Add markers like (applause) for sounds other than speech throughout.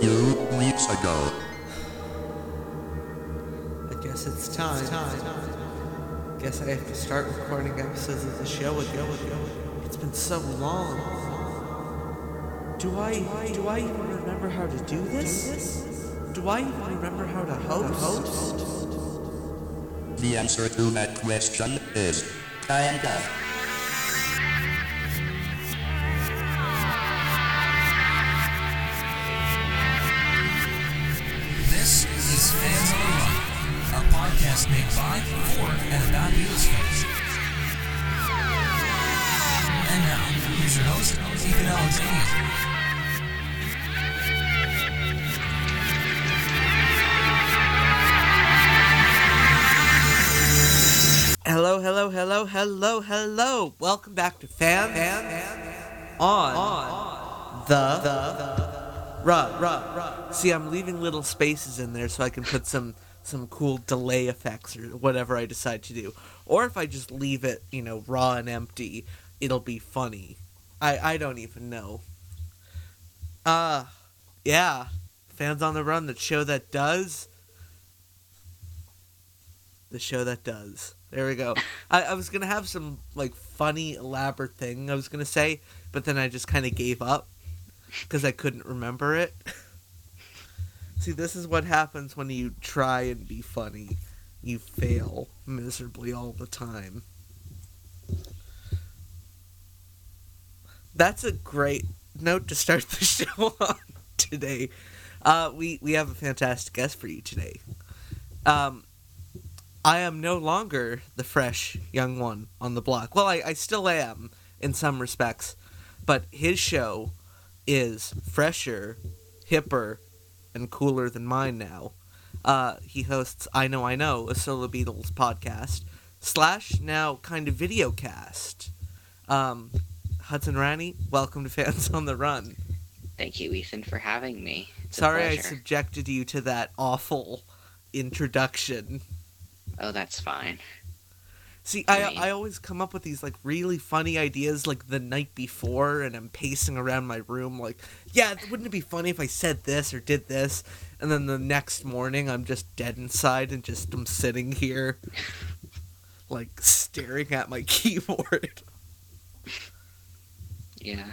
few weeks ago. I guess it's time. Guess I have to start recording episodes of the show again. It's been so long. Do I do I even remember how to do this? Do I even remember how to host? The answer to that question is kinda. A podcast made by, for, and about Beatles fans. And now, here's your host, Ethan Alexander. Hello, hello, hello, hello, hello. Welcome back to Fan, on, the, the Run. Run. See, I'm leaving little spaces in there so I can put some some cool delay effects or whatever I decide to do. Or if I just leave it, you know, raw and empty, it'll be funny. I I don't even know. Uh yeah. Fans on the Run, the show that does the show that does. There we go. (laughs) I, I was gonna have some like funny elaborate thing I was gonna say, but then I just kind of gave up because I couldn't remember it. (laughs) See, this is what happens when you try and be funny. You fail miserably all the time. That's a great note to start the (laughs) show on today. Uh, we we have a fantastic guest for you today. Um, I am no longer the fresh young one on the block. Well, I, I still am in some respects, but his show is fresher, hipper, and cooler than mine now. Uh, he hosts I Know I Know, a solo Beatles podcast, slash now kind of video cast. Um, Hudson Ranney, welcome to Fans (laughs) on the Run. Thank you, Ethan, for having me. It's Sorry I subjected you to that awful introduction. Oh, that's fine. See, I I always come up with these like really funny ideas like the night before, and I'm pacing around my room like, yeah, wouldn't it be funny if I said this or did this? And then the next morning, I'm just dead inside and just I'm sitting here, (laughs) like staring at my (laughs) keyboard. Yeah,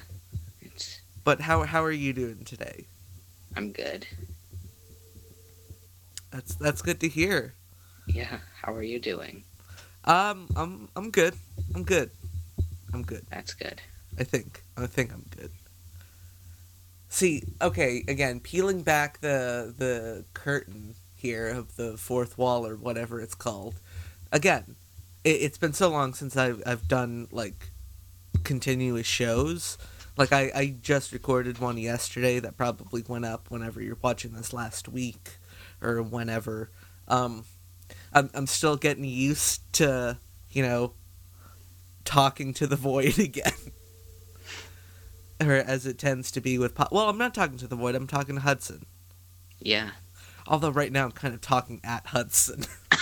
it's. But how how are you doing today? I'm good. That's that's good to hear. Yeah, how are you doing? Um, I'm I'm good. I'm good. I'm good. That's good. I think. I think I'm good. See, okay, again, peeling back the the curtain here of the fourth wall or whatever it's called. Again, it, it's been so long since I've I've done like continuous shows. Like I, I just recorded one yesterday that probably went up whenever you're watching this last week or whenever. Um, I'm I'm still getting used to you know talking to the (laughs) void again. Or as it tends to be with po- well i'm not talking to the void i'm talking to hudson. Yeah, although right now i'm kind of talking at hudson. (laughs)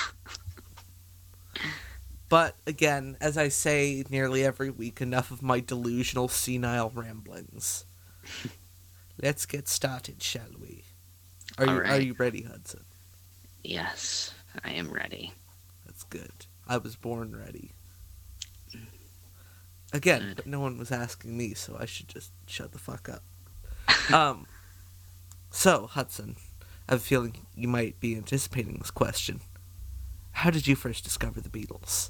But again as i say nearly every week enough of my delusional senile ramblings. Let's get started shall we? Are you All are you ready hudson? Yes, I am ready. that's good i was born ready again no one was asking me so i should just shut the fuck up (laughs) um so hudson i have a feeling you might be anticipating this question how did you first discover the beatles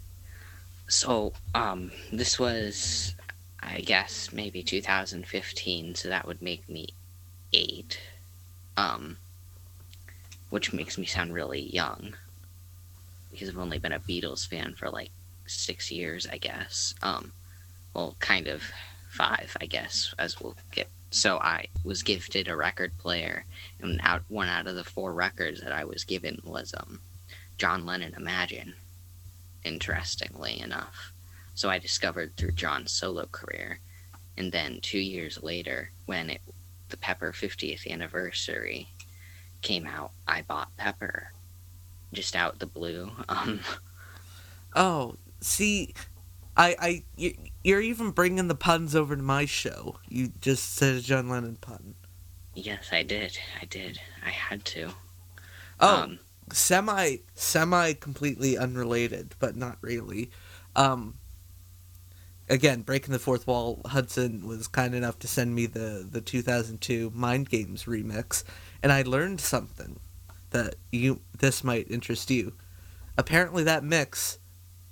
So, um, this was, I guess, maybe 2015, so that would make me eight. Um, which makes me sound really young. Because I've only been a Beatles fan for like six years, I guess. Um, well, kind of five, I guess, as we'll get. So I was gifted a record player, and out one out of the four records that I was given was um, John Lennon Imagine interestingly enough. So I discovered through John's solo career. And then two years later, when it, the Pepper 50th anniversary came out, I bought Pepper just out the blue. (laughs) Um, Oh, see, I, I, you- you're even bringing the puns over to my show. You just said a John Lennon pun. Yes, I did. I did. I had to. Oh, Um, semi semi completely unrelated, but not really. Um again, breaking the fourth wall, Hudson was kind enough to send me the the 2002 Mind Games remix, and I learned something that you this might interest you. Apparently that mix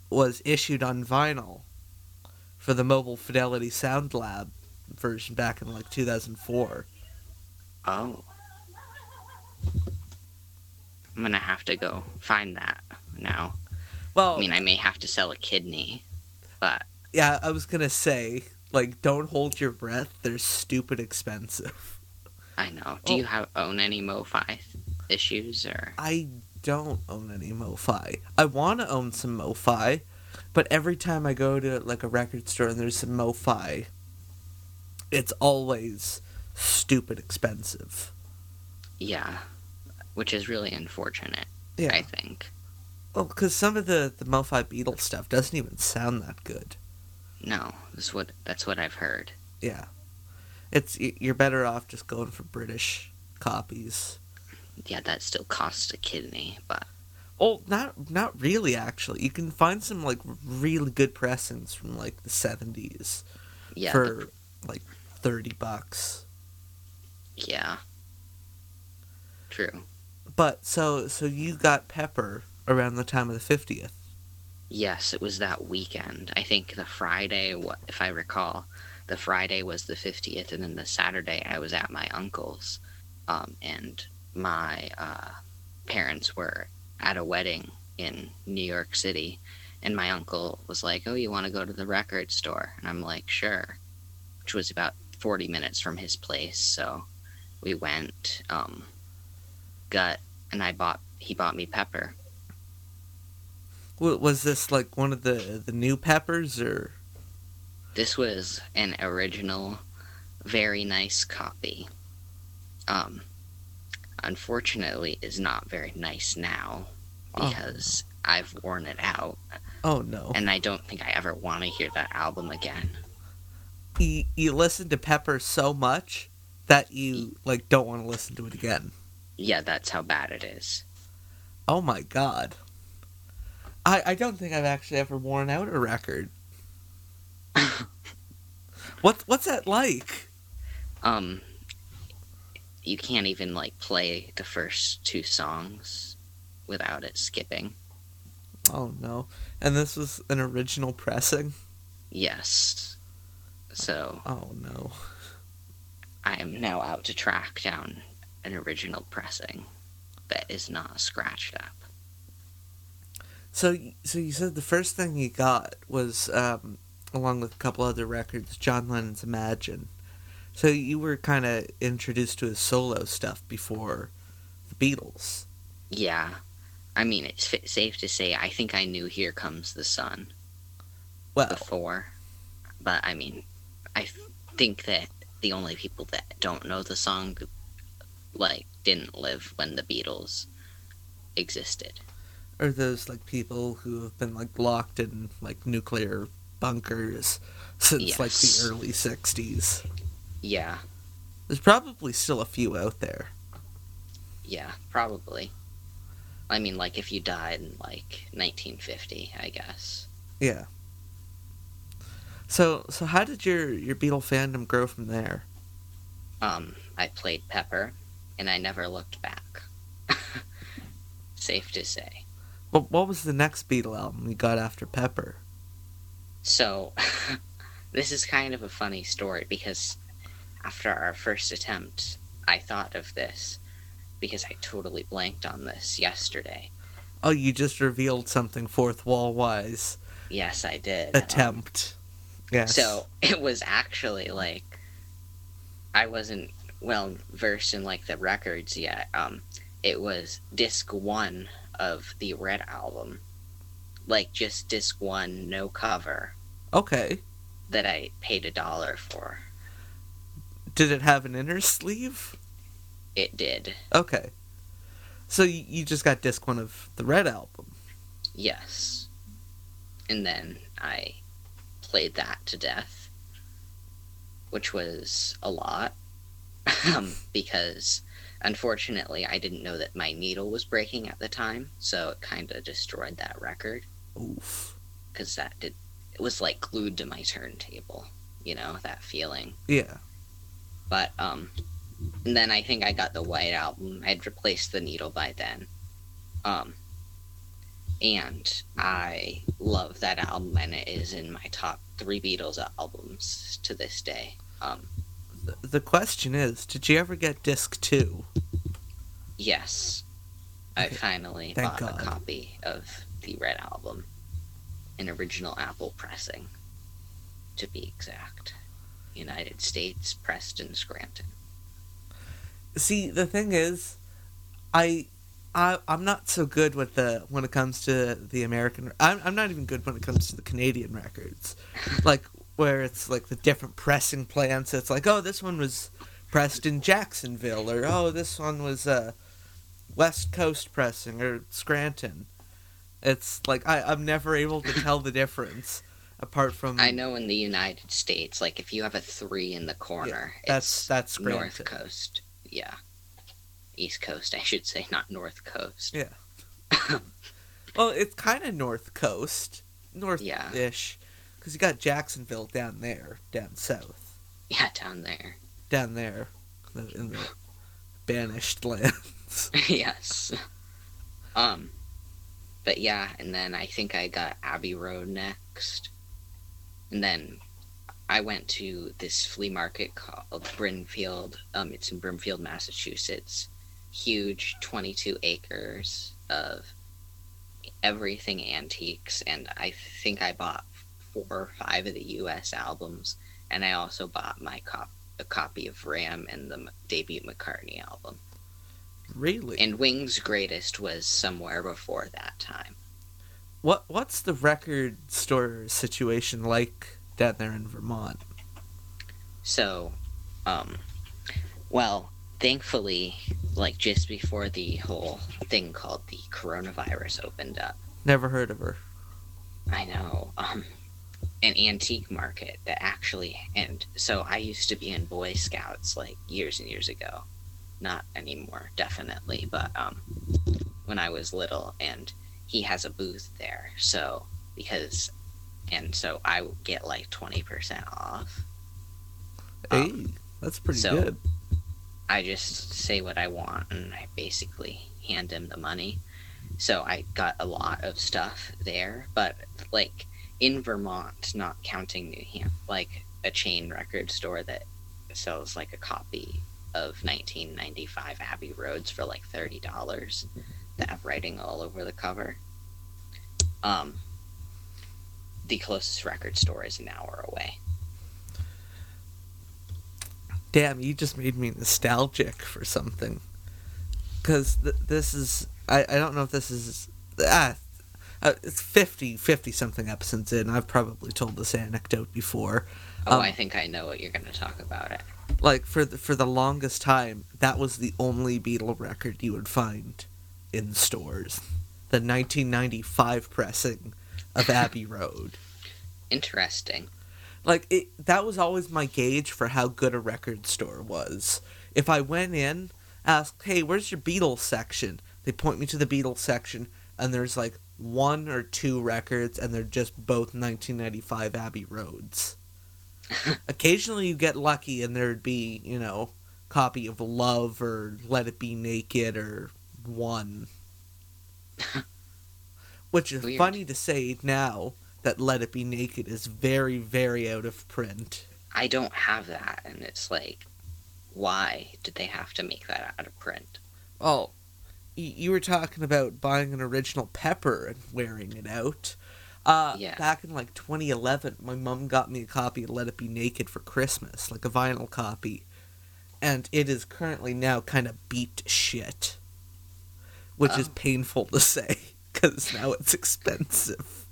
was issued on vinyl for the Mobile Fidelity Sound Lab version back in like 2004. oh. I'm gonna have to go find that now. Well, I mean, I may have to sell a kidney, but Yeah, I was gonna say, like, don't hold your breath. They're stupid expensive. I know. Do Oh. you have own any MoFi issues or? I don't own any MoFi. I want to own some MoFi, but every time I go to like a record store and there's some MoFi, it's always stupid expensive. Yeah, which is really unfortunate. Yeah. I think. Well, because some of the the MoFi Beatles stuff doesn't even sound that good. No, that's what that's what I've heard. Yeah, it's you're better off just going for British copies. Yeah, that still costs a kidney, but Oh, not not really. Actually, you can find some like really good pressings from like the seventies yeah, for like thirty bucks. yeah. True. But so so you got Pepper around the time of the fiftieth. Yes, it was that weekend. I think the Friday, what if I recall, the Friday was the 50th, and then the Saturday I was at my uncle's, um, and my uh, parents were at a wedding in New York City, and my uncle was like, "Oh, you want to go to the record store?" And I'm like, "Sure," which was about 40 minutes from his place, so we went. Um, got and I bought. He bought me Pepper. Was this like one of the the new Peppers or? This was an original, very nice copy. Um, unfortunately, is not very nice now Oh. because I've worn it out, Oh no! and I don't think I ever want to hear that album again. You you listen to Pepper so much that you like don't want to listen to it again. Yeah, that's how bad it is. Oh my god! I I don't think I've actually ever worn out a record. (laughs) What's what's that like? Um, you can't even like play the first two songs without it skipping. Oh no! And this was an original pressing. Yes. So Oh no! I am now out to track down an original pressing that is not scratched up. So so you said the first thing you got was um, along with a couple other records, John Lennon's Imagine. So you were kind of introduced to his solo stuff before the Beatles. Yeah. I mean, it's fi- safe to say I think I knew Here Comes the Sun Well, before. But I mean, I think that the only people that don't know the song, like, didn't live when the Beatles existed. are those like people who have been like locked in like nuclear bunkers since like the early '60s? Yeah, There's probably still a few out there. yeah, probably. I mean, like, if you died in, like, 1950, I guess. Yeah. So so how did your your Beatle fandom grow from there? Um, I played Pepper, and I never looked back. (laughs) Safe to say. What what was the next Beatle album you got after Pepper? So, (laughs) this is kind of a funny story because after our first attempt, I thought of this because I totally blanked on this yesterday. Oh, you just revealed something fourth wall wise. Yes, I did. Um, Attempt. yes. So it was actually like I wasn't well versed in like the records yet. Um, it was disc one of the Red album, like just disc one, no cover, Okay. that I paid a dollar for. Did it have an inner sleeve? It did, Okay. So you, you just got disc one of the Red album. yes, and then I played that to death, which was a lot. (laughs) um, because unfortunately I didn't know that my needle was breaking at the time, so it kind of destroyed that record Oof. because that did it was like glued to my turntable, you know that feeling. Yeah. But um, then I think I got the White Album. I'd replaced the needle by then. Um, and I love that album, and it is in my top three Beatles albums to this day. Um, The, the question is, did you ever get disc two? yes, I finally thank bought God. a copy of the Red Album, an original Apple pressing, to be exact. United States, Preston, Scranton. See, the thing is, I, I, I'm not so good with the when it comes to the American. I'm, I'm not even good when it comes to the Canadian records, (laughs) like where it's like the different pressing plants. It's like, oh, this one was pressed in Jacksonville, or oh, this one was uh, West Coast pressing or Scranton. It's like I, I'm never able to tell the difference apart from I know in the United States, like if you have a three in the corner, that's it's that's North Coast. Yeah. East Coast, I should say, not North Coast. Yeah. (laughs) Well, it's kind of North Coast, north-ish, because you got Jacksonville down there, down south, Yeah, down there. down there, in the banished lands. (laughs) yes. Um, but yeah, and then I think I got Abbey Road next, and then I went to this flea market called Brimfield. Um, it's in Brimfield, Massachusetts. Huge, twenty-two acres of everything antiques, and I think I bought four or five of the U.S. albums, and I also bought my cop a copy of Ram and the debut McCartney album. really? And Wings Greatest was somewhere before that time. What What's the record store situation like down there in Vermont? So, um, well, thankfully, like just before the whole thing called the coronavirus opened up, Never heard of her. I know, um, an antique market that actually, and so I used to be in Boy Scouts like years and years ago. Not anymore, definitely, but, um, when I was little, and he has a booth there, so, because, and so I get like 20% off. Hey, Um, that's pretty so- good. I just say what I want and I basically hand him the money. So I got a lot of stuff there, but like in Vermont, not counting New Hampshire, like a chain record store that sells like a copy of 1995 Abbey Roads for like $30 that writing all over the cover. Um, the closest record store is an hour away. Damn, you just made me nostalgic for something. Because th- this is. I, I don't know if this is. Ah, uh, it's 50, 50 something episodes in. I've probably told this anecdote before. Oh, Um, I think I know what you're going to talk about it. Like, for the, for the longest time, that was the only Beatle record you would find in stores. The 1995 pressing of (laughs) Abbey Road. Interesting. like it that was always my gauge for how good a record store was if i went in asked hey where's your beatles section they point me to the beatles section and there's like one or two records and they're just both 1995 abbey roads (laughs) occasionally you get lucky and there'd be you know copy of love or let it be naked or one (laughs) which is Weird. funny to say now that Let It Be Naked is very, very out of print. I don't have that, and it's like, why did they have to make that out of print? Oh, you were talking about buying an original Pepper and wearing it out. Uh, Yeah. Back in like 2011, my mom got me a copy of Let It Be Naked for Christmas, like a vinyl copy. And it is currently now kind of beat shit. Which is Oh. painful to say, (laughs) because now it's expensive.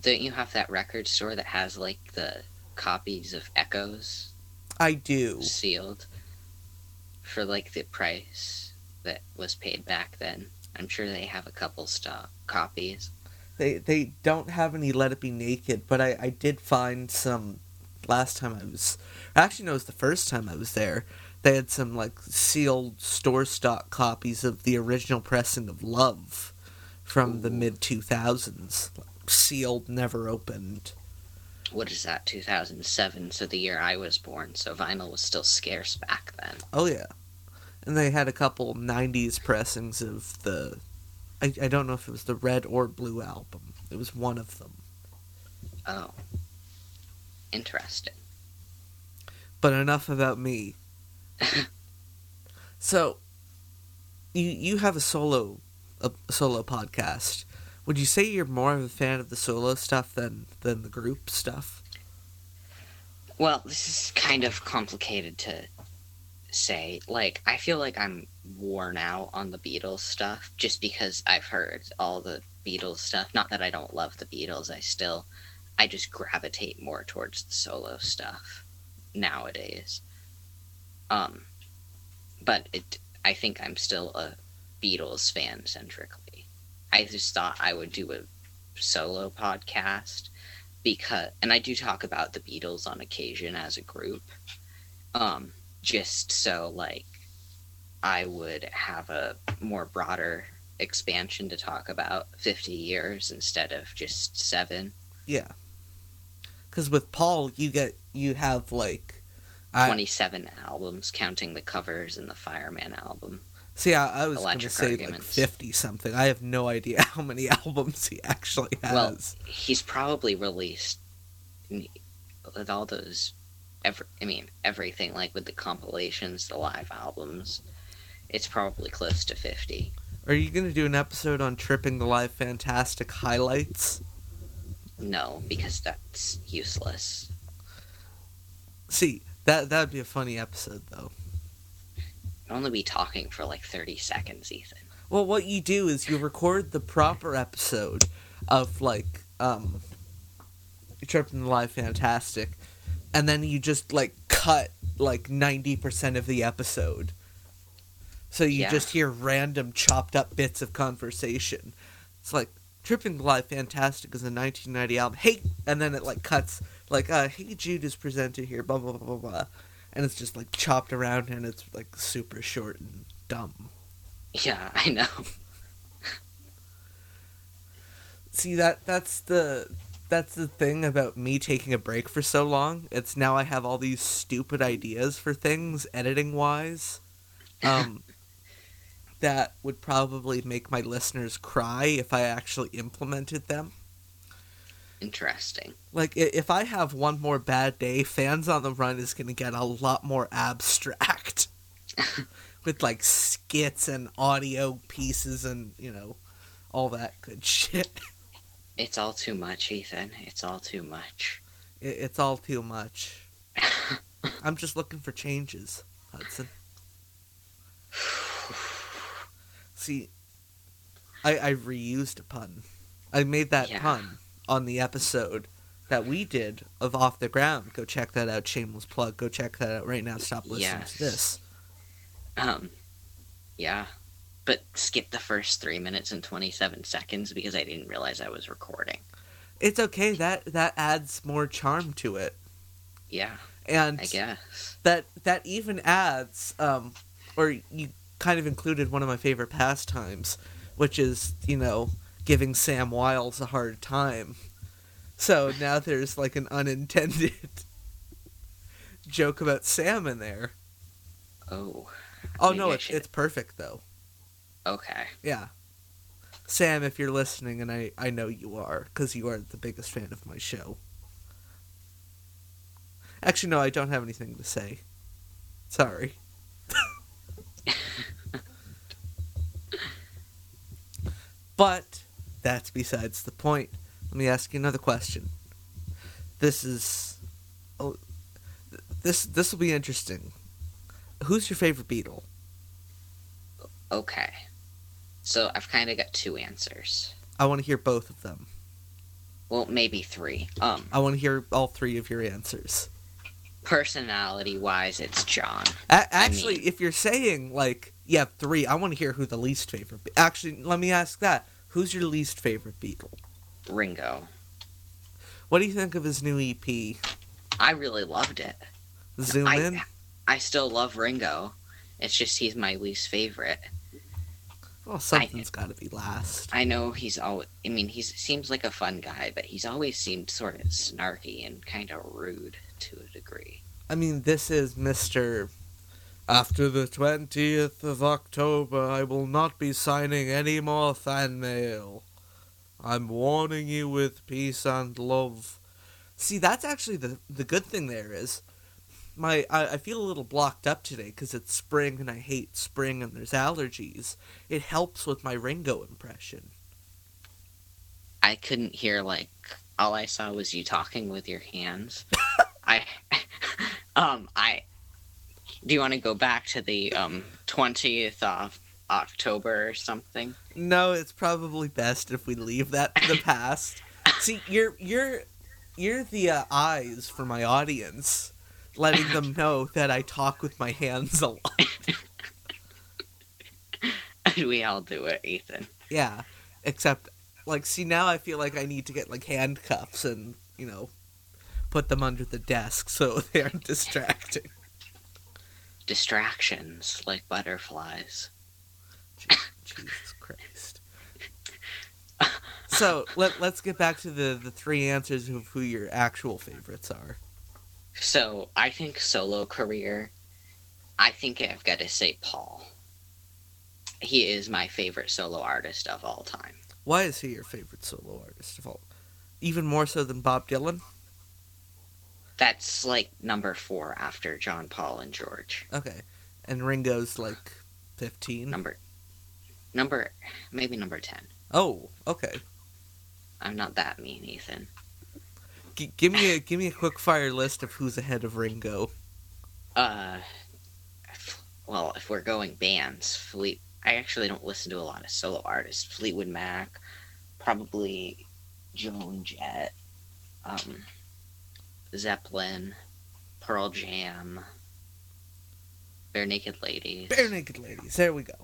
Don't you have that record store that has like the copies of Echoes I do. sealed for like the price that was paid back then? I'm sure they have a couple stock copies. They they don't have any Let It Be Naked, but I, I did find some last time I was. Actually, no, it was the first time I was there. They had some like sealed store stock copies of the original pressing of Love from the mid two thousands, sealed, never opened. What is that? 2007, so the year I was born. So vinyl was still scarce back then. Oh yeah, and they had a couple '90s pressings of the. I, I don't know if it was the red or blue album. It was one of them. Oh, interesting. But enough about me. So, you you have a solo a solo podcast. Would you say you're more of a fan of the solo stuff than than the group stuff? Well, this is kind of complicated to say. Like, I feel like I'm worn out on the Beatles stuff just because I've heard all the Beatles stuff. Not that I don't love the Beatles, I still, I just gravitate more towards the solo stuff nowadays. Um, but it, I think I'm still a Beatles fan centrically. I just thought I would do a solo podcast because and I do talk about the Beatles on occasion as a group. Um just so like I would have a more broader expansion to talk about 50 years instead of just 7 Yeah. Because with Paul, you get you have like, I, 27 albums counting the covers and the Fireman album. see, I, I was going to say like fifty something. I have no idea (laughs) how many albums he actually has. Well, he's probably released with all those every, I mean everything like with the compilations, the live albums. It's probably close to 50. Are you going to do an episode on tripping the live fantastic highlights? No, because that's useless. See, that that would be a funny episode though. I'd only be talking for like 30 seconds, Ethan. Well, what you do is you record the proper episode of like um Tripping the Live Fantastic and then you just like cut like 90% of the episode. So you Yeah. just hear random chopped up bits of conversation. It's like Tripping the Live Fantastic is a 1990 album. Hey, and then it like cuts like uh Hey Jude is presented here blah blah blah blah blah. And it's just like chopped around and it's like super short and dumb. Yeah, (laughs) I know. See that that's the that's the thing about me taking a break for so long. It's now I have all these stupid ideas for things editing wise. (laughs) Um that would probably make my listeners cry if I actually implemented them. Interesting. Like if I have one more bad day, fans on the run is going to get a lot more abstract. (laughs) With like skits and audio pieces and, you know, all that good shit. It's all too much, Ethan. It's all too much. It, it's all too much. (laughs) I'm just looking for changes, Hudson. (sighs) See, I, I reused a pun. I made that Yeah. pun on the episode that we did of Off the Ground. Go check that out. Shameless plug. Go check that out right now. Stop listening Yes. to this. Um, yeah. But skip the first 3 minutes and 27 seconds because I didn't realize I was recording. It's okay. That that adds more charm to it, Yeah, and I guess. that that even adds um or you kind of included one of my favorite pastimes which is you know giving sam wiles a hard time. So now there's like an unintended (laughs) joke about sam in there. Oh, oh no it's, it's perfect though. Okay. yeah. Sam if you're listening and i i know you are because you are the biggest fan of my show. Actually no i don't have anything to say. Sorry. (laughs) But that's besides the point. Let me ask you another question. This is oh, this this will be interesting. Who's your favorite Beatle? Okay. So I've kind of got two answers. I want to hear both of them. Well, maybe three. Um, I want to hear all three of your answers. personality wise, it's John. A- actually, mean- if you're saying like you have three, I want to hear who the least favorite. Be- actually, let me ask that: Who's your least favorite Beatle? Ringo. What do you think of his new EP? I really loved it. Zoom I- in. I still love Ringo. It's just he's my least favorite. Well, something's got to be last. I know he's always. I mean, he seems like a fun guy, but he's always seemed sort of snarky and kind of rude to a degree. I mean, this is Mister. After the twentieth of October, I will not be signing any more fan mail. I'm warning you with peace and love. See, that's actually the the good thing. There is, my I, I feel a little blocked up today because it's spring and I hate spring and there's allergies. It helps with my Ringo impression. I couldn't hear like all I saw was you talking with your hands. (laughs) I (laughs) um I do you want to go back to the um 20th of October or something? No, it's probably best if we leave that to the (laughs) past. See, you're you're you're the uh, eyes for my audience, letting them (laughs) know that I talk with my hands a lot. (laughs) we all do it, Ethan. Yeah, except like, see now I feel like I need to get like handcuffs and you know put them under the desk so they aren't distracting. Distractions like butterflies. Jesus Christ. So let let's get back to the the three answers of who your actual favorites are. So I think solo career. I think I've got to say Paul. He is my favorite solo artist of all time. Why is he your favorite solo artist of all? Even more so than Bob Dylan? That's like number four after John Paul and George. Okay. And Ringo's like 15? Number, number, maybe number ten. Oh, okay. I'm not that mean, Ethan. G- give me a give me a quick fire list of who's ahead of Ringo. Uh, f- well, if we're going bands, Fleet. I actually don't listen to a lot of solo artists. Fleetwood Mac, probably Joan Jett, um, Zeppelin, Pearl Jam, Barenaked Ladies, Barenaked Ladies. There we go.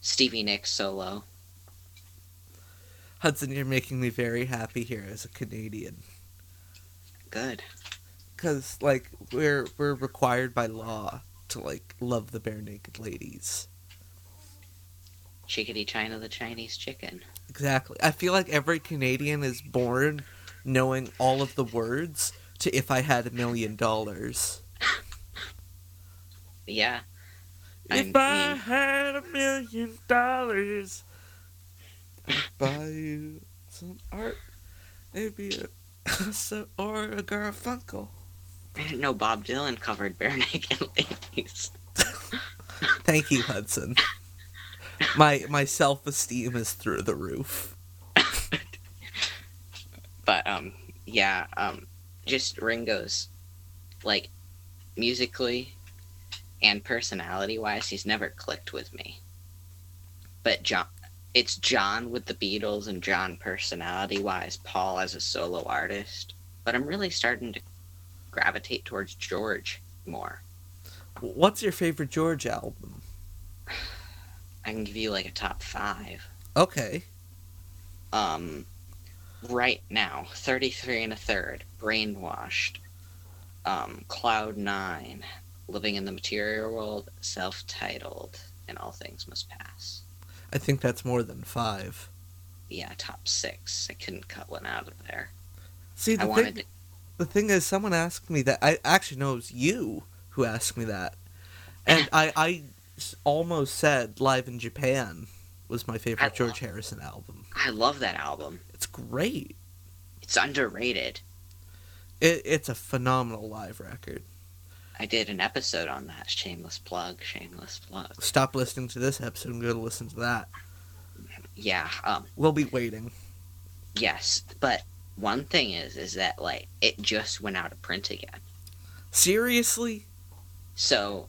Stevie Nicks solo. Hudson, you're making me very happy here as a Canadian. Good. Cuz like we're we're required by law to like love the Barenaked Ladies. Chickadee China the Chinese chicken. Exactly. I feel like every Canadian is born knowing all of the words to if I had a million dollars. Yeah. If I I mean- had a million dollars, I'd buy you some art, maybe a so or a Garfunkel. I didn't know Bob Dylan covered Bare (laughs) Naked Ladies. Thank you, Hudson. My my self esteem is through the roof. But um yeah um just ringo's like musically and personality wise he's never clicked with me but john it's john with the beatles and john personality wise paul as a solo artist but i'm really starting to gravitate towards george more What's your favorite George album? (sighs) i can give you like a top five Okay. um right now 33 and a third brainwashed um cloud nine living in the material world self-titled and all things must pass I think that's more than five. yeah top six i couldn't cut one out of there See, the wanted thing, to the thing is, someone asked me that. I actually know it was you who asked me that, (laughs) and i i almost said "Live in Japan" was my favorite I George love- Harrison album. i love that album It's great. it's underrated It, it's a phenomenal live record. i did an episode on that shameless plug shameless plug Stop listening to this episode and go to listen to that. yeah um We'll be waiting. yes but one thing is is that like it just went out of print again Seriously? so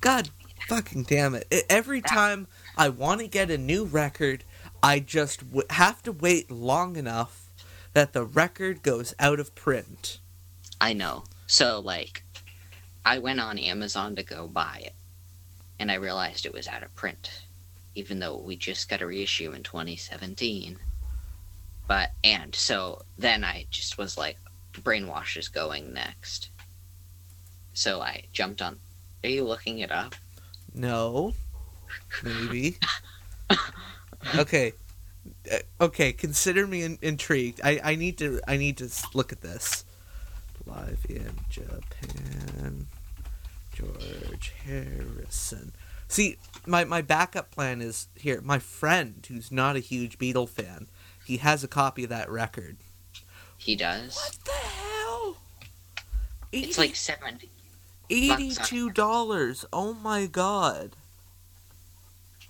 God fucking damn it. Every time I want to get a new record, I just w- have to wait long enough that the record goes out of print. I know. So like I went on Amazon to go buy it and I realized it was out of print even though we just got a reissue in 2017. But and so then I just was like Brainwash is going next. So I jumped on. Are you looking it up? No. Maybe. (laughs) okay. Uh, Okay, consider me in- intrigued. I, I need to I need to look at this. Live in Japan. George Harrison. See, my, my backup plan is here. My friend, who's not a huge Beatle fan, he has a copy of that record. He does. What the hell? It's like seven. eighty-two dollars. Oh my god!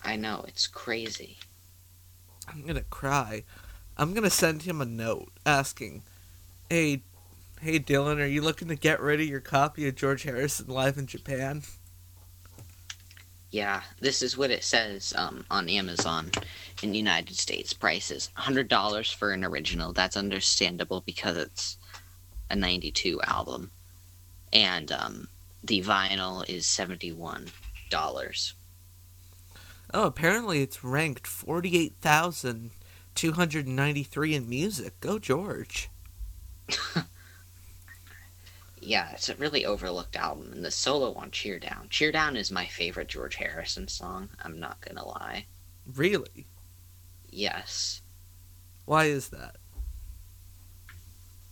I know it's crazy. I'm gonna cry. I'm gonna send him a note asking, "Hey, hey Dylan, are you looking to get rid of your copy of George Harrison live in Japan?" Yeah, this is what it says um, on Amazon in the United States. Prices hundred dollars for an original. That's understandable because it's a '92 album, and um, the vinyl is seventy one dollars. Oh, apparently it's ranked forty-eight thousand two hundred ninety-three in music. Go George! (laughs) Yeah, it's a really overlooked album, and the solo on "Cheer Down." "Cheer Down" is my favorite George Harrison song. I'm not gonna lie. Really? Yes, Why is that?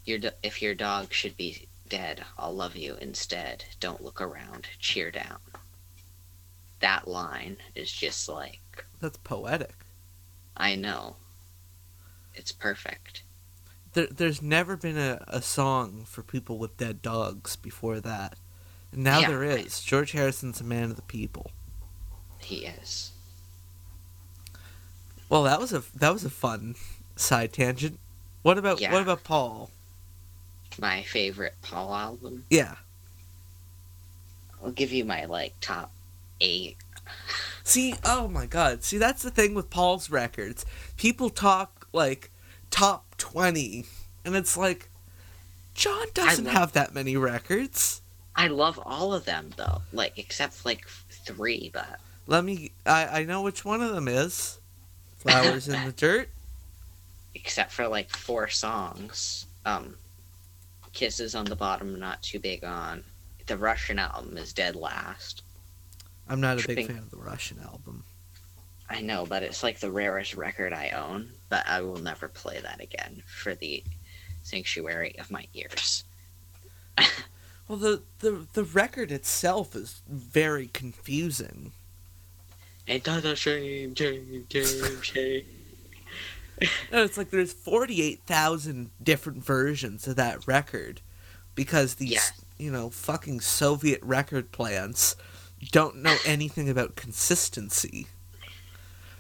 your do- if your dog should be dead, I'll love you instead. Don't look around. Cheer down. That line is just like That's poetic. I know. It's perfect. There, there's never been a, a song for people with dead dogs before that. And now Yeah, there is. George Harrison's a man of the people. He is. Well, that was a that was a fun side tangent. What about Yeah. what about Paul? My favorite Paul album. Yeah. I'll give you my like top eight. See, oh my god. See, that's the thing with Paul's records. People talk like top 20 and it's like John doesn't love- have that many records. I love all of them though, like except for, like three, but Let me I I know which one of them is. Flowers in the (laughs) Dirt. except for like four songs. Um, Kisses on the Bottom, Not Too Big On. The Russian album is dead last. I'm not a big fan of the Russian album. I know, but it's like the rarest record I own, but I will never play that again for the sanctuary of my ears. (laughs) Well, the the the record itself is very confusing. It does a shame, shame, shame, shame. No, it's like there's 48,000 different versions of that record because these, Yeah. you know, fucking Soviet record plants don't know anything about consistency.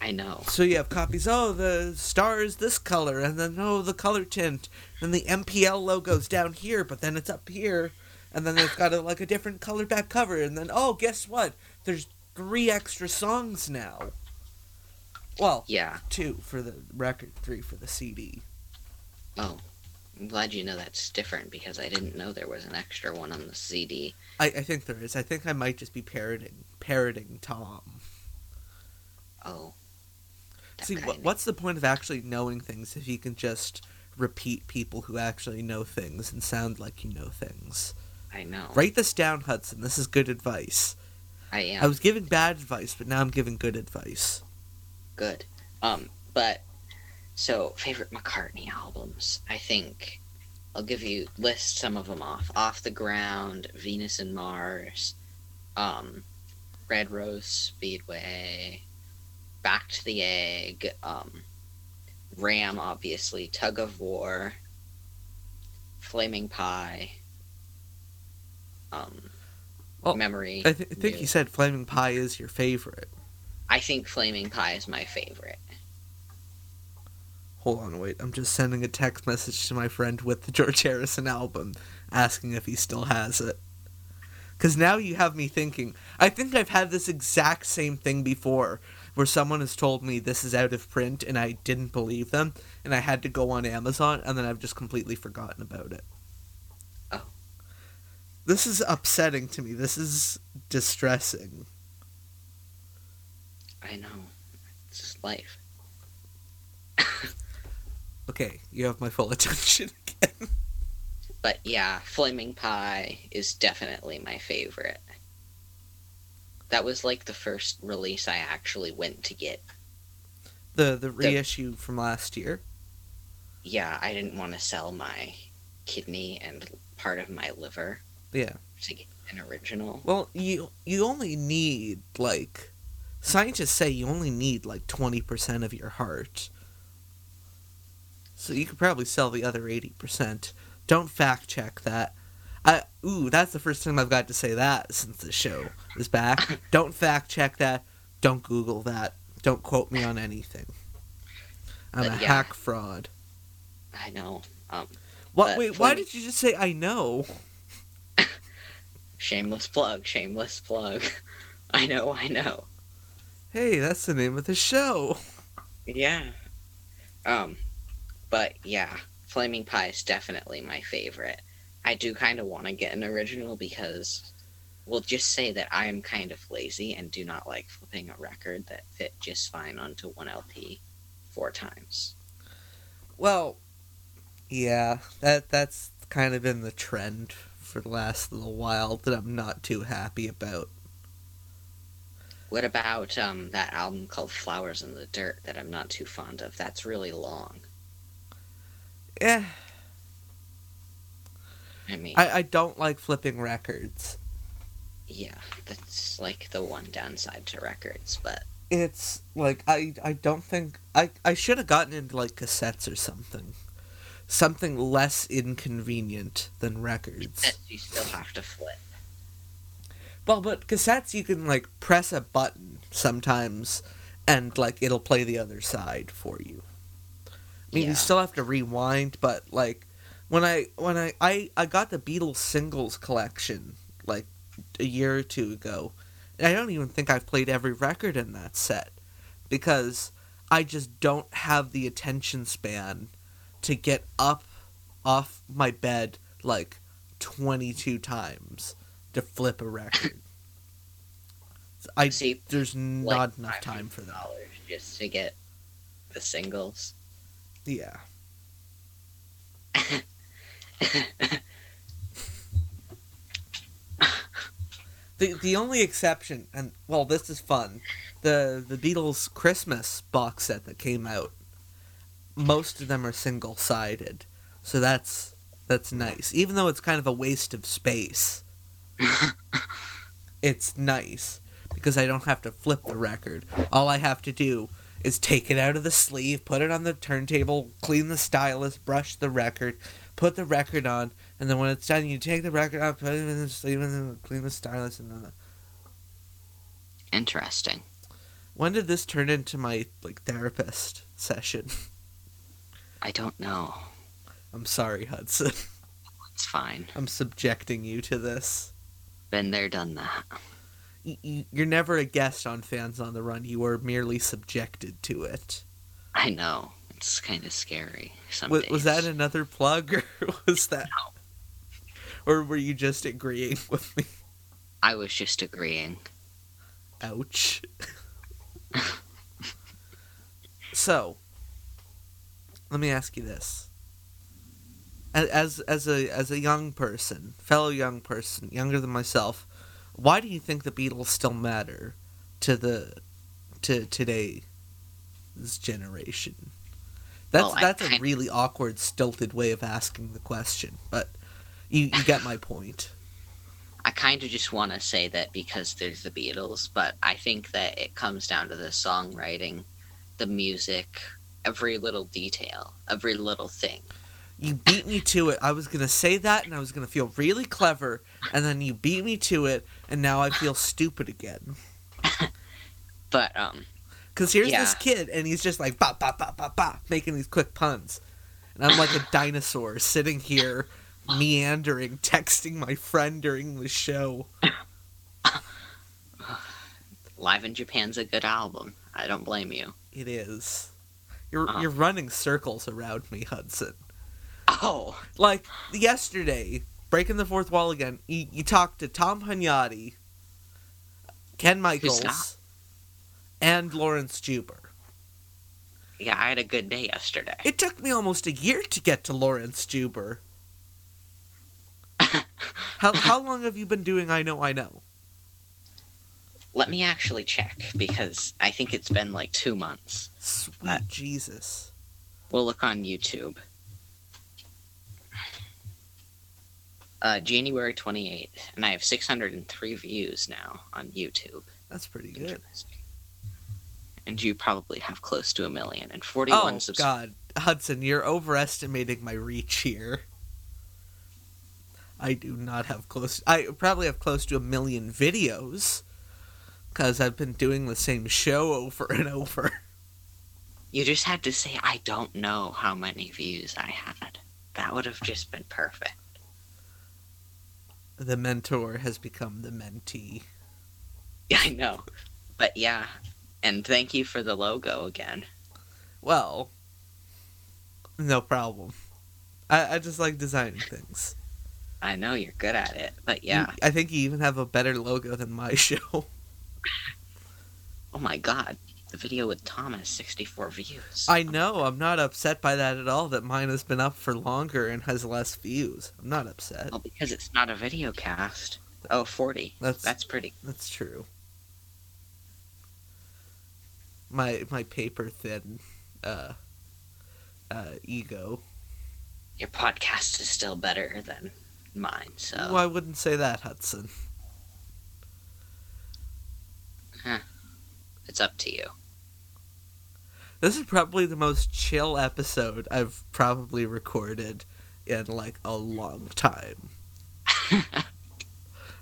I know. So you have copies, oh, the star is this color, and then, oh, the color tint, and the MPL logo's down here, but then it's up here, and then it's got a, like a different color back cover, and then, oh, guess what? There's three extra songs now. Well, Yeah. two for the record, three for the CD. Oh, I'm glad you know that's different because I didn't know there was an extra one on the CD. I, I think there is. I think I might just be parroting parroting Tom. Oh. See, what, what's the point of actually knowing things if you can just repeat people who actually know things and sound like you know things? I know. Write this down, Hudson. This is good advice. I am. I was giving bad advice, but now I'm giving good advice. good. Um, but so favorite McCartney albums. I think I'll give you list some of them off. Off the Ground, Venus and Mars, um, Red Rose Speedway, Back to the Egg, um, Ram, obviously, Tug of War, Flaming Pie, um, Well, Memory. I, th- I think New. you said Flaming Pie is your favorite. I think Flaming Pie is my favorite. Hold on, wait. I'm just sending a text message to my friend with the George Harrison album, asking if he still has it. Because now you have me thinking. I think I've had this exact same thing before, where someone has told me this is out of print, and I didn't believe them, and I had to go on Amazon, and then I've just completely forgotten about it. Oh. This is upsetting to me. This is distressing. I know. It's just life. (laughs) Okay, you have my full (laughs) attention again. but yeah, Flaming Pie is definitely my favorite. That was like the first release I actually went to get. The the reissue from last year. Yeah, I didn't want to sell my kidney and part of my liver Yeah. to get an original. Well, you you only need like scientists say you only need like twenty percent of your heart. So you could probably sell the other eighty percent. Don't fact check that. I ooh, that's the first time I've got to say that since the show is back. (laughs) Don't fact check that. Don't Google that. Don't quote me on anything. I'm But a yeah. hack fraud. I know. Um, What? Wait, why for- did you just say I know? (laughs) shameless plug, shameless plug. (laughs) I know, I know. Hey, that's the name of the show. Yeah. Um, but yeah, Flaming Pie is definitely my favorite. I do kind of want to get an original because we'll just say that I am kind of lazy and do not like flipping a record that fit just fine onto one LP four times. Well, yeah, that that's kind of been the trend for the last little while that I'm not too happy about. What about um that album called Flowers in the Dirt that I'm not too fond of? That's really long. Eh, I mean, I, I don't like flipping records. yeah, that's like the one downside to records, but It's like I I don't think I I should have gotten into like cassettes or something. Something less inconvenient than records. that you still have to flip. Well, but cassettes you can like press a button sometimes and like it'll play the other side for you. I mean, Yeah. you still have to rewind, but like when I when I I, I got the Beatles singles collection like a year or two ago, and I don't even think I've played every record in that set because I just don't have the attention span to get up off my bed like 22 times to flip a record. I See, there's like not enough time for that. just to get the singles. Yeah. The the only exception, and well, this is fun, the the Beatles Christmas box set that came out. Most of them are single sided, so that's that's nice. Even though it's kind of a waste of space, (laughs) it's nice because I don't have to flip the record. All I have to do is take it out of the sleeve, put it on the turntable, clean the stylus, brush the record, put the record on, and then when it's done, you take the record out, put it in the sleeve, and then clean the stylus. And then Interesting. when did this turn into my like therapist session? I don't know. I'm sorry, Hudson. It's fine. I'm subjecting you to this. Been there, done that. You're never a guest on Fans on the Run. You are merely subjected to it. I know. It's kind of scary. Some Was, was that another plug, or (laughs) was that, or were you just agreeing (laughs) with me? I was just agreeing. Ouch. (laughs) so, let me ask you this: as as a as a young person, fellow young person, younger than myself, why do you think the Beatles still matter to the to today's generation? That's Well, that's a kind- really awkward, stilted way of asking the question, but you you get my point. (laughs) I kind of just want to say that because there's the Beatles, but I think that it comes down to the songwriting, the music, every little detail, every little thing. You beat me to it. I was gonna say that, and I was gonna feel really clever, and then you beat me to it, and now I feel stupid again. (laughs) But um, Cause here's Yeah. this kid, and he's just like ba ba ba ba ba, making these quick puns, and I'm like a dinosaur sitting here, meandering, texting my friend during the show. (laughs) Live in Japan's a good album. I don't blame you. It is. You're Uh-huh. you're running circles around me, Hudson. Oh, Like yesterday, breaking the fourth wall again. You, you talked to Tom Hunyadi, Ken Michaels, and Laurence Juber. yeah, I had a good day yesterday. It took me almost a year to get to Laurence Juber. (laughs) How how long have you been doing I know I know? Let me actually check because I think it's been like two months. Sweet Uh, Jesus. We'll look on YouTube. Uh, January 28th, and I have 603 views now on YouTube. That's pretty good. And you probably have close to a million and 41 Oh subs- God, Hudson, you're overestimating my reach here. I do not have close. I probably have close to a million videos because I've been doing the same show over and over. (laughs) You just had to say, I don't know how many views I had. That would have just been perfect. The mentor has become the mentee. Yeah, (laughs) I know. But yeah, and thank you for the logo again. Well, no problem. I, I just like designing things. I know you're good at it, but yeah. You- I think you even have a better logo than my (laughs) show. Oh my god, the video with Thomas, 64 views. I know. I'm not upset by that at all. That mine has been up for longer and has less views. I'm not upset. Well, because it's not a video cast. Oh, 40. That's That's pretty. that's true. My my paper thin, uh, uh, ego. Your podcast is still better than mine, so. Well, I wouldn't say that, Hudson. It's up to you. This is probably the most chill episode I've probably recorded in like a long time, (laughs)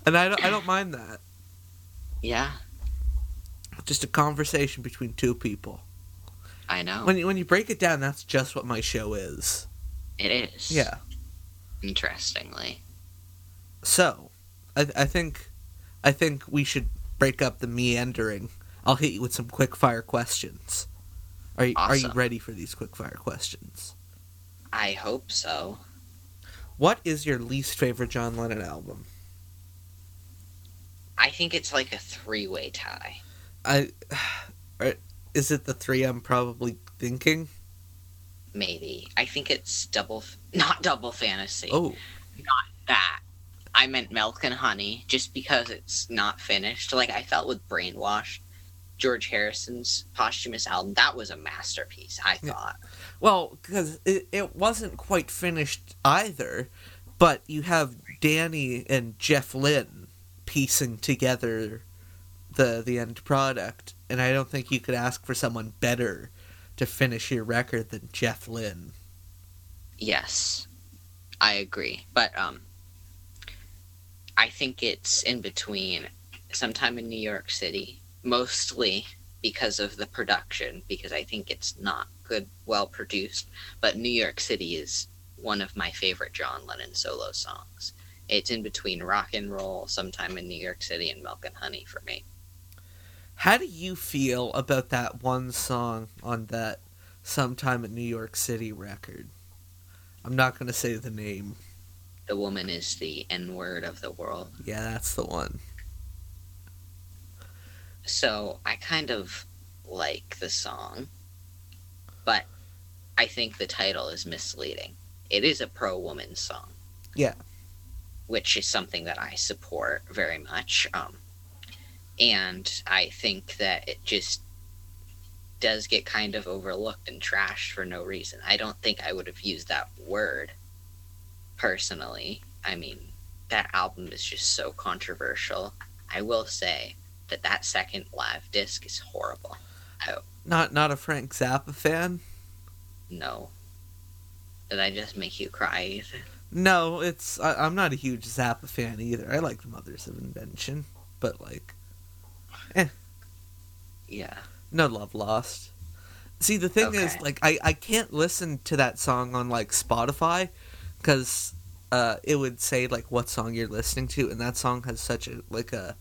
and I don't I don't mind that. Yeah, Just a conversation between two people. I know. When you, when you break it down, that's just what my show is. it is. Yeah. Interestingly. So, I, I think, I think we should break up the meandering. I'll hit you with some quick fire questions. Are you, are you ready for these quick fire questions? I hope so. What is your least favorite John Lennon album? I think it's like a three way tie. I, (sighs) are- is it the three I'm probably thinking? Maybe. I think it's double. Not double fantasy. Oh, not that. I meant Milk and Honey, just because it's not finished. Like I felt with Brainwash, George Harrison's posthumous album. That was a masterpiece. I Yeah. thought. well, because it, it wasn't quite finished either, but you have Dhani and Jeff Lynne piecing together the the end product, and I don't think you could ask for someone better to finish your record than Jeff Lynne. Yes, I agree. But um, I think it's in between. Sometime in New York City, mostly because of the production, because I think it's not good, well produced. But New York City is one of my favorite John Lennon solo songs. It's in between rock and roll, sometime in New York City, and Milk and Honey for me. How do you feel about that one song on that Sometime in New York City record? I'm not going to say the name. The woman is the N word of the world. Yeah, that's the one. So I kind of like the song, but I think the title is misleading. It is a pro woman song. Yeah. Which is something that I support very much. Um, and I think that it just does get kind of overlooked and trashed for no reason. I don't think I would have used that word personally. I mean, that album is just so controversial. I will say that that second live disc is horrible. Not not a Frank Zappa fan. No. Did I just make you cry, Ethan? No, it's I, I'm not a huge Zappa fan either. I like the Mothers of Invention, but like eh. Yeah. no love lost. See, the thing is, like, I I can't listen to that song on like Spotify because uh, it would say like what song you're listening to, and that song has such a like a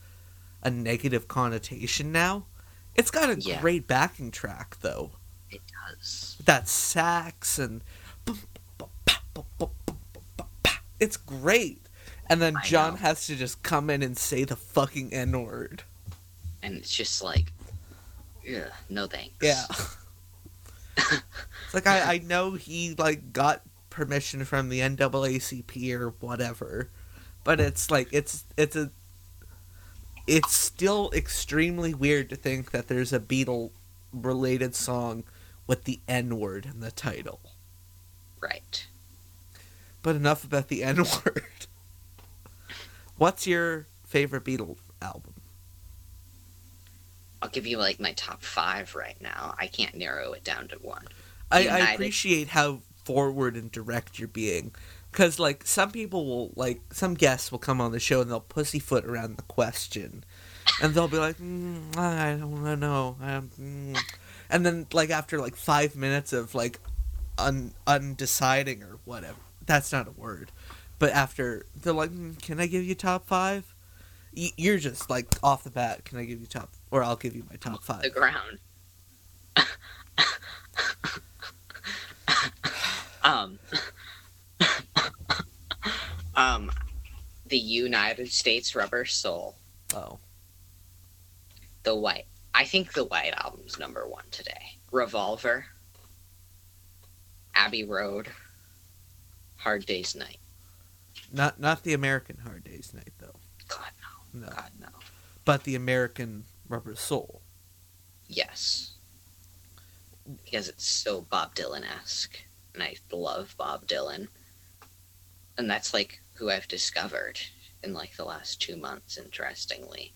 a negative connotation now. It's got a Yeah. great backing track though. It does. that sax and it's great. And then I John know. has to just come in and say the fucking N word. And it's just like, yeah, no thanks. Yeah. it's like I, I know he like got permission from the NAACP or whatever, but it's like it's it's a it's still extremely weird to think that there's a Beatle related song with the N word in the title. Right. But enough about the N (laughs) word. What's your favorite Beatle album? I'll give you like my top five right now. I can't narrow it down to one. I, I appreciate how forward and direct you're being. Because, like, some people will, like, some guests will come on the show and they'll pussyfoot around the question. And they'll be like, mm, I don't know. Mm. And then, like, after, like, five minutes of, like, un- undeciding or whatever. That's not a word. But after, they're like, mm, can I give you top five? Y- You're just, like, off the bat, can I give you top, or I'll give you my top five. The ground. (laughs) um. Um. The United States Rubber Soul. Oh. The White. I think the White Album's number one today. Revolver. Abbey Road. Hard Day's Night. Not, not the American Hard Day's Night, though. God no. No. God no. But the American Rubber Soul. Yes. Because it's so Bob Dylan esque. And I love Bob Dylan. And that's like who I've discovered in like the last two months, interestingly.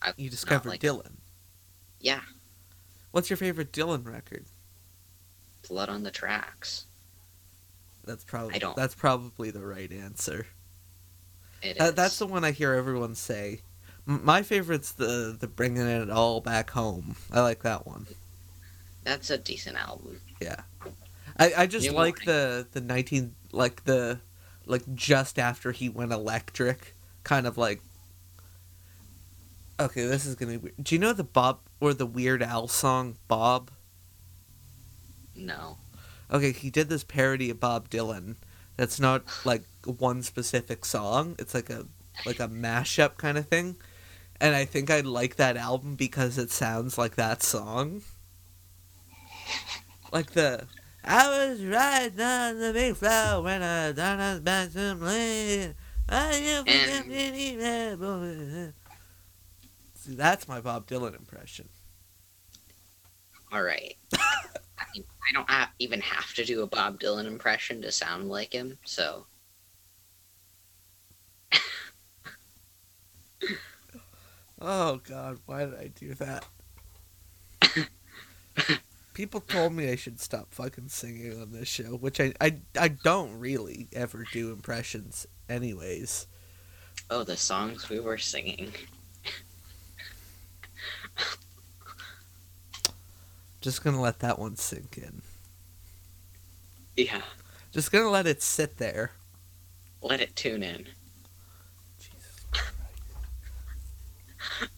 I, You discovered like- Dylan. yeah, What's your favorite Dylan record? Blood on the Tracks. That's probably I don't- that's probably the right answer. It is. That, that's the one I hear everyone say. My favorite's the the bringing it all back home. I like that one. That's a decent album. Yeah, I, I just New like Morning. the the nineteen like the like just after he went electric, kind of like. Okay, this is gonna be. Weird. Do you know the Bob or the Weird Al song Bob? No. Okay, he did this parody of Bob Dylan. That's not like one specific song. It's like a like a mashup kind of thing. And I think I like that album because it sounds like that song. Like the I was riding on the big flower when I done us back to land. I never And- rebel. See, that's my Bob Dylan impression. All right. (laughs) I, mean, I don't ha- even have to do a Bob Dylan impression to sound like him, so (laughs) Oh God, why did I do that? People told me I should stop fucking singing on this show, which I, I I don't really ever do impressions anyways. oh, the songs we were singing. Just gonna let that one sink in. Yeah, Just gonna let it sit there. let it tune in. Jesus.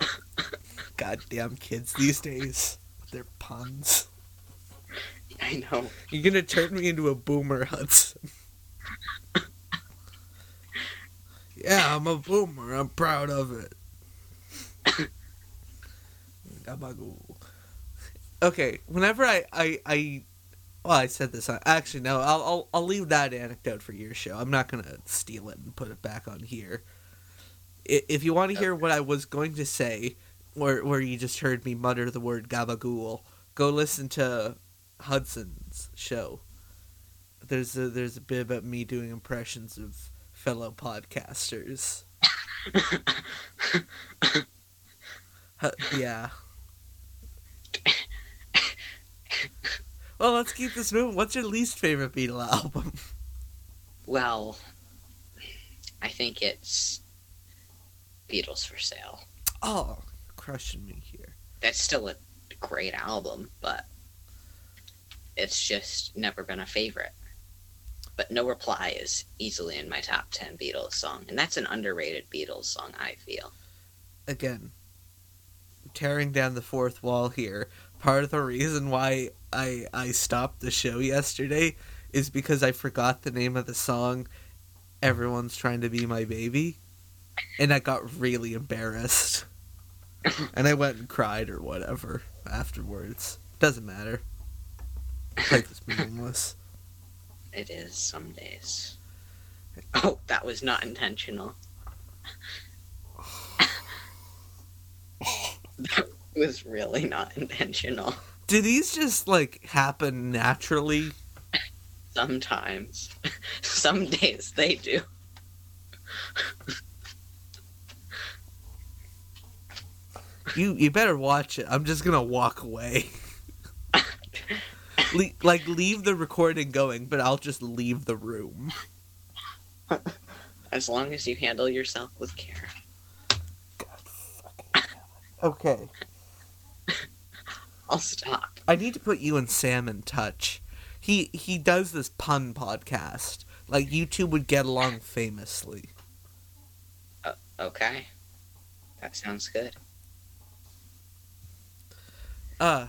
(laughs) Goddamn kids these days. They're puns. I know. You're gonna turn me into a boomer, Hudson. yeah, I'm a boomer. I'm proud of it. Gabagool. okay, whenever I, I, I, well, I said this. on- Actually, no. I'll, I'll, I'll leave that anecdote for your show. I'm not gonna steal it and put it back on here. If you want to hear what I was going to say, where where you just heard me mutter the word gabagool, go listen to Hudson's show. There's a there's a bit about me doing impressions of fellow podcasters. (laughs) Yeah. well, let's keep this moving. What's your least favorite Beatle album? Well, I think it's Beatles for Sale. Oh, crushing me here. That's still a great album, but it's just never been a favorite. But No Reply is easily in my top 10 Beatles song, and that's an underrated Beatles song, I feel. again tearing down the fourth wall here part of the reason why i i stopped the show yesterday is because i forgot the name of the song everyone's trying to be my baby and i got really embarrassed (laughs) and i went and cried or whatever afterwards doesn't matter life is meaningless (laughs) It is some days. Oh, that was not intentional. (laughs) that was really not intentional. Do these just like happen naturally? Sometimes. (laughs) Some days they do. You you better watch it. I'm just gonna walk away. Le- like leave the recording going, but I'll just leave the room. As long as you handle yourself with care. Okay. I'll stop. I need to put you and Sam in touch. He he does this pun podcast. Like you two would get along famously. Okay. That sounds good. Uh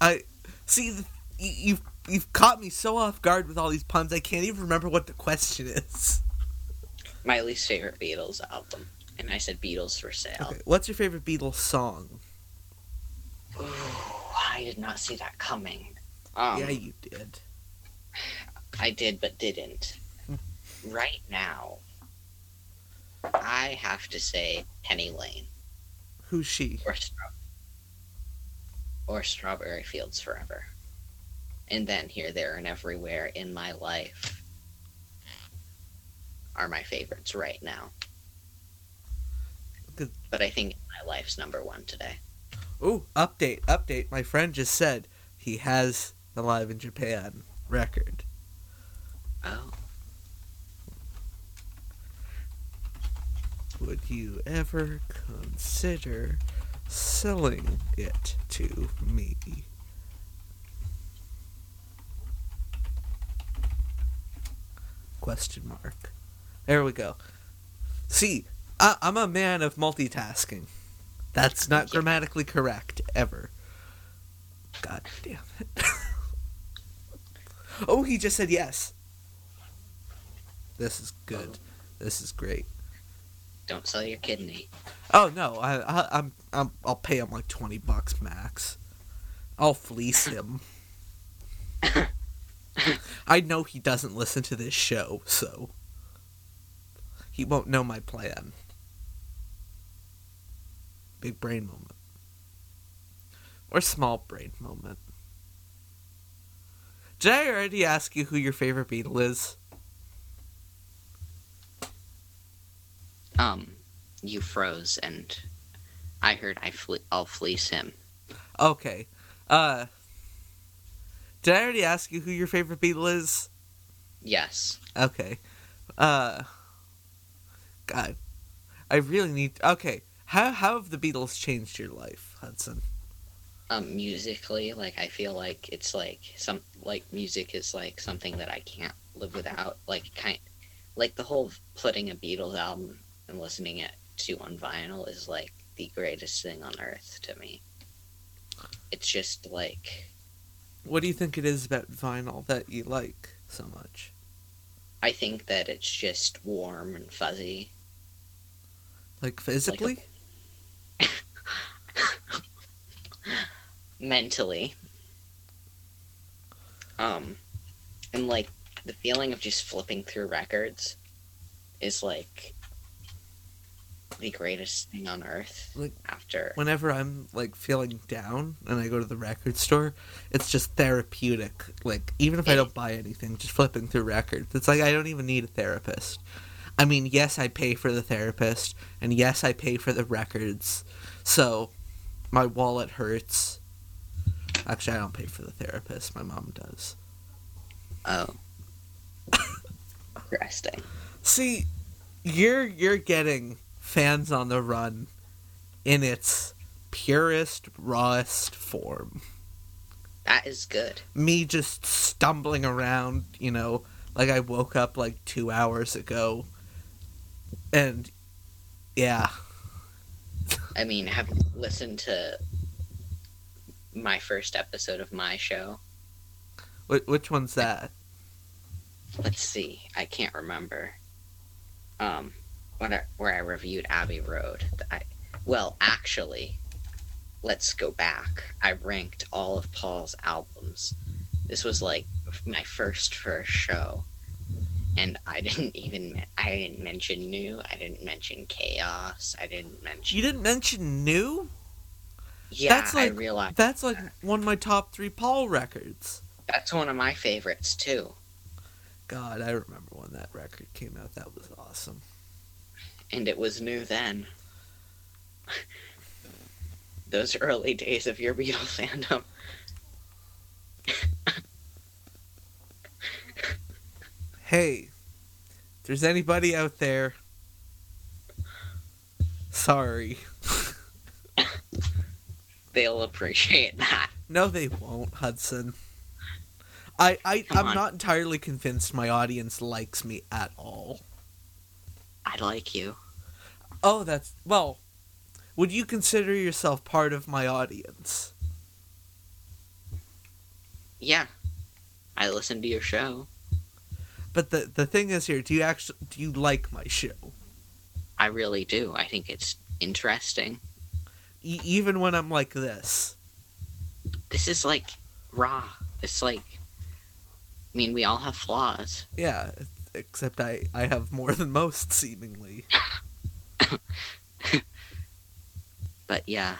I see th- you, you've you've caught me so off guard with all these puns. I can't even remember what the question is. My least favorite Beatles album. And I said Beatles for sale. Okay, what's your favorite Beatles song? Ooh, I did not see that coming. Um, yeah, you did. I did, but didn't. (laughs) right now, I have to say Penny Lane Who's she? or or Strawberry Fields Forever, and then Here, There, and Everywhere in my life are my favorites right now. Good. But I think my life's number one today. Ooh, update, update. My friend just said he has the Live in Japan record. Oh, Would you ever consider selling it to me? Question mark. There we go. See, I, I'm a man of multitasking. That's not grammatically correct ever. God damn it. (laughs) oh, he just said yes. This is good. This is great. Don't sell your kidney. Oh no, I, I I'm, I'm I'll pay him like twenty bucks max. I'll fleece him. (laughs) I know he doesn't listen to this show, so he won't know my plan. Big brain moment. Or small brain moment. Did I already ask you who your favorite Beatle is? Um, you froze, and I heard I fle- I'll fleece him. Okay. Uh Did I already ask you who your favorite Beatle is? Yes. Okay. Uh God. I really need Okay. How how have the Beatles changed your life, Hudson? Um, musically, like I feel like it's like some like music is like something that I can't live without. Like kind, like the whole putting a Beatles album and listening it to on vinyl is like the greatest thing on earth to me. It's just like What do you think it is about vinyl that you like so much? I think that it's just warm and fuzzy. Like physically? (laughs) mentally. Um, and like the feeling of just flipping through records is like the greatest thing on earth. Like- after Whenever I'm like feeling down and I go to the record store, it's just therapeutic. Like even if I don't buy anything, just flipping through records. It's like I don't even need a therapist. I mean, yes, I pay for the therapist, and yes, I pay for the records. So my wallet hurts. Actually, I don't pay for the therapist. My mom does. oh, (laughs) interesting. See, you're you're getting fans on the run in its purest, rawest form. That is good. Me just stumbling around, you know, like I woke up like two hours ago, and yeah, (laughs) I mean, have you listened to my first episode of my show? Wh- which one's that? Let's see. I can't remember. Um, when I, where I reviewed Abbey Road. I, well, actually, let's go back. I ranked all of Paul's albums. This was like my first first show, And I didn't (laughs) even I didn't mention new. I didn't mention chaos. I didn't mention. You didn't mention new. yeah, that's like- I realized That's like one of my top three Paul records. that's one of my favorites too. God, I remember when that record came out. That was awesome. And it was new then. Those early days of your Beatle fandom. Hey, if there's anybody out there, sorry. (laughs) They'll appreciate that. No, they won't, Hudson. I, I Come I'm on. not entirely convinced my audience likes me at all. I like you. Oh, that's well. Would you consider yourself part of my audience? Yeah. I listen to your show. But the the thing is here, do you actually do you like my show? I really do. I think it's interesting. E- even when I'm like this. This is like raw. It's like I mean, we all have flaws. Yeah, except I I have more than most seemingly. (coughs) But yeah.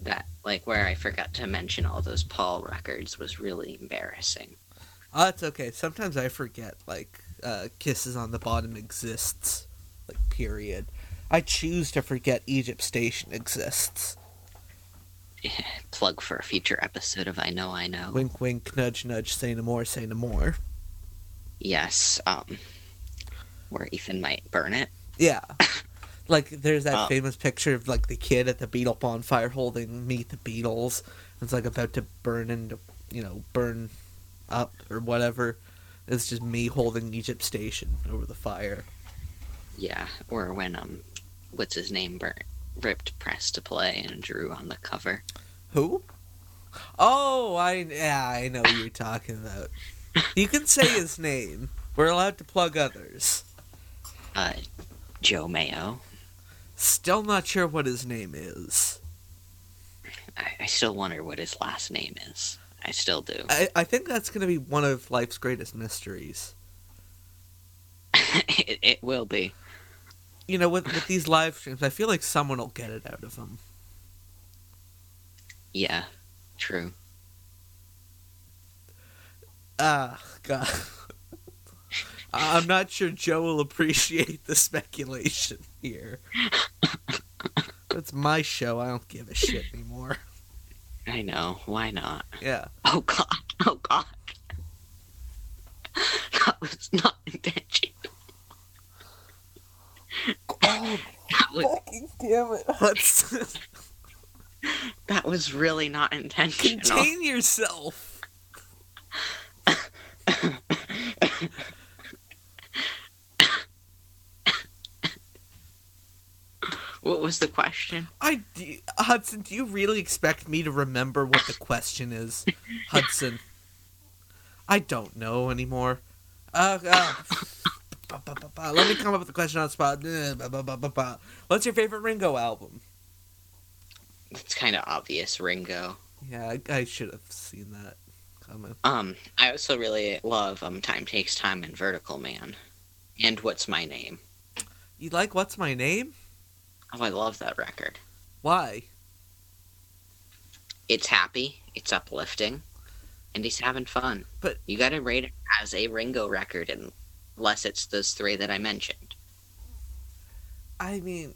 That like where I forgot to mention all those Paul records was really embarrassing. Oh, it's okay. Sometimes I forget like uh, kisses on the bottom exists. Like period. I choose to forget Egypt Station exists. (laughs) Plug for a future episode of I Know I Know. Wink wink nudge nudge say no more say no more. Yes, um where Ethan might burn it. Yeah. (laughs) Like there's that Uh. famous picture of like the kid at the Beatle bonfire holding Meet the Beatles. It's like about to burn and you know, burn up or whatever. It's just me holding Egypt Station over the fire. Yeah, or when um what's his name burnt ripped press to play and drew on the cover. Who? Oh, I yeah, I know you're talking about. You can say his name. We're allowed to plug others. Uh Joe Mayo. Still not sure what his name is. I, I still wonder what his last name is. I still do. I, I think that's going to be one of life's greatest mysteries. (laughs) it, it will be. You know, with, with these live streams, I feel like someone will get it out of them. Yeah, true. Ah, God. I'm not sure Joe will appreciate the speculation here. It's my show. I don't give a shit anymore. I know. Why not? Yeah. Oh god. Oh god. That was not intentional. Oh, That was, fucking damn it, Hudson. that was really not intentional. Contain yourself. What was the question? I do, Hudson, do you really expect me to remember what the question is, Hudson? I don't know anymore. Uh, uh. Let me come up with a question on the spot. Uh. What's your favorite Ringo album? It's kind of obvious, Ringo. Yeah, I, I should have seen that Um, I also really love um Time Takes Time and Vertical Man. And What's My Name? You like What's My Name? Oh, I love that record. Why? It's happy, it's uplifting, and he's having fun. But- you gotta rate it as a Ringo record unless it's those three that I mentioned. I mean,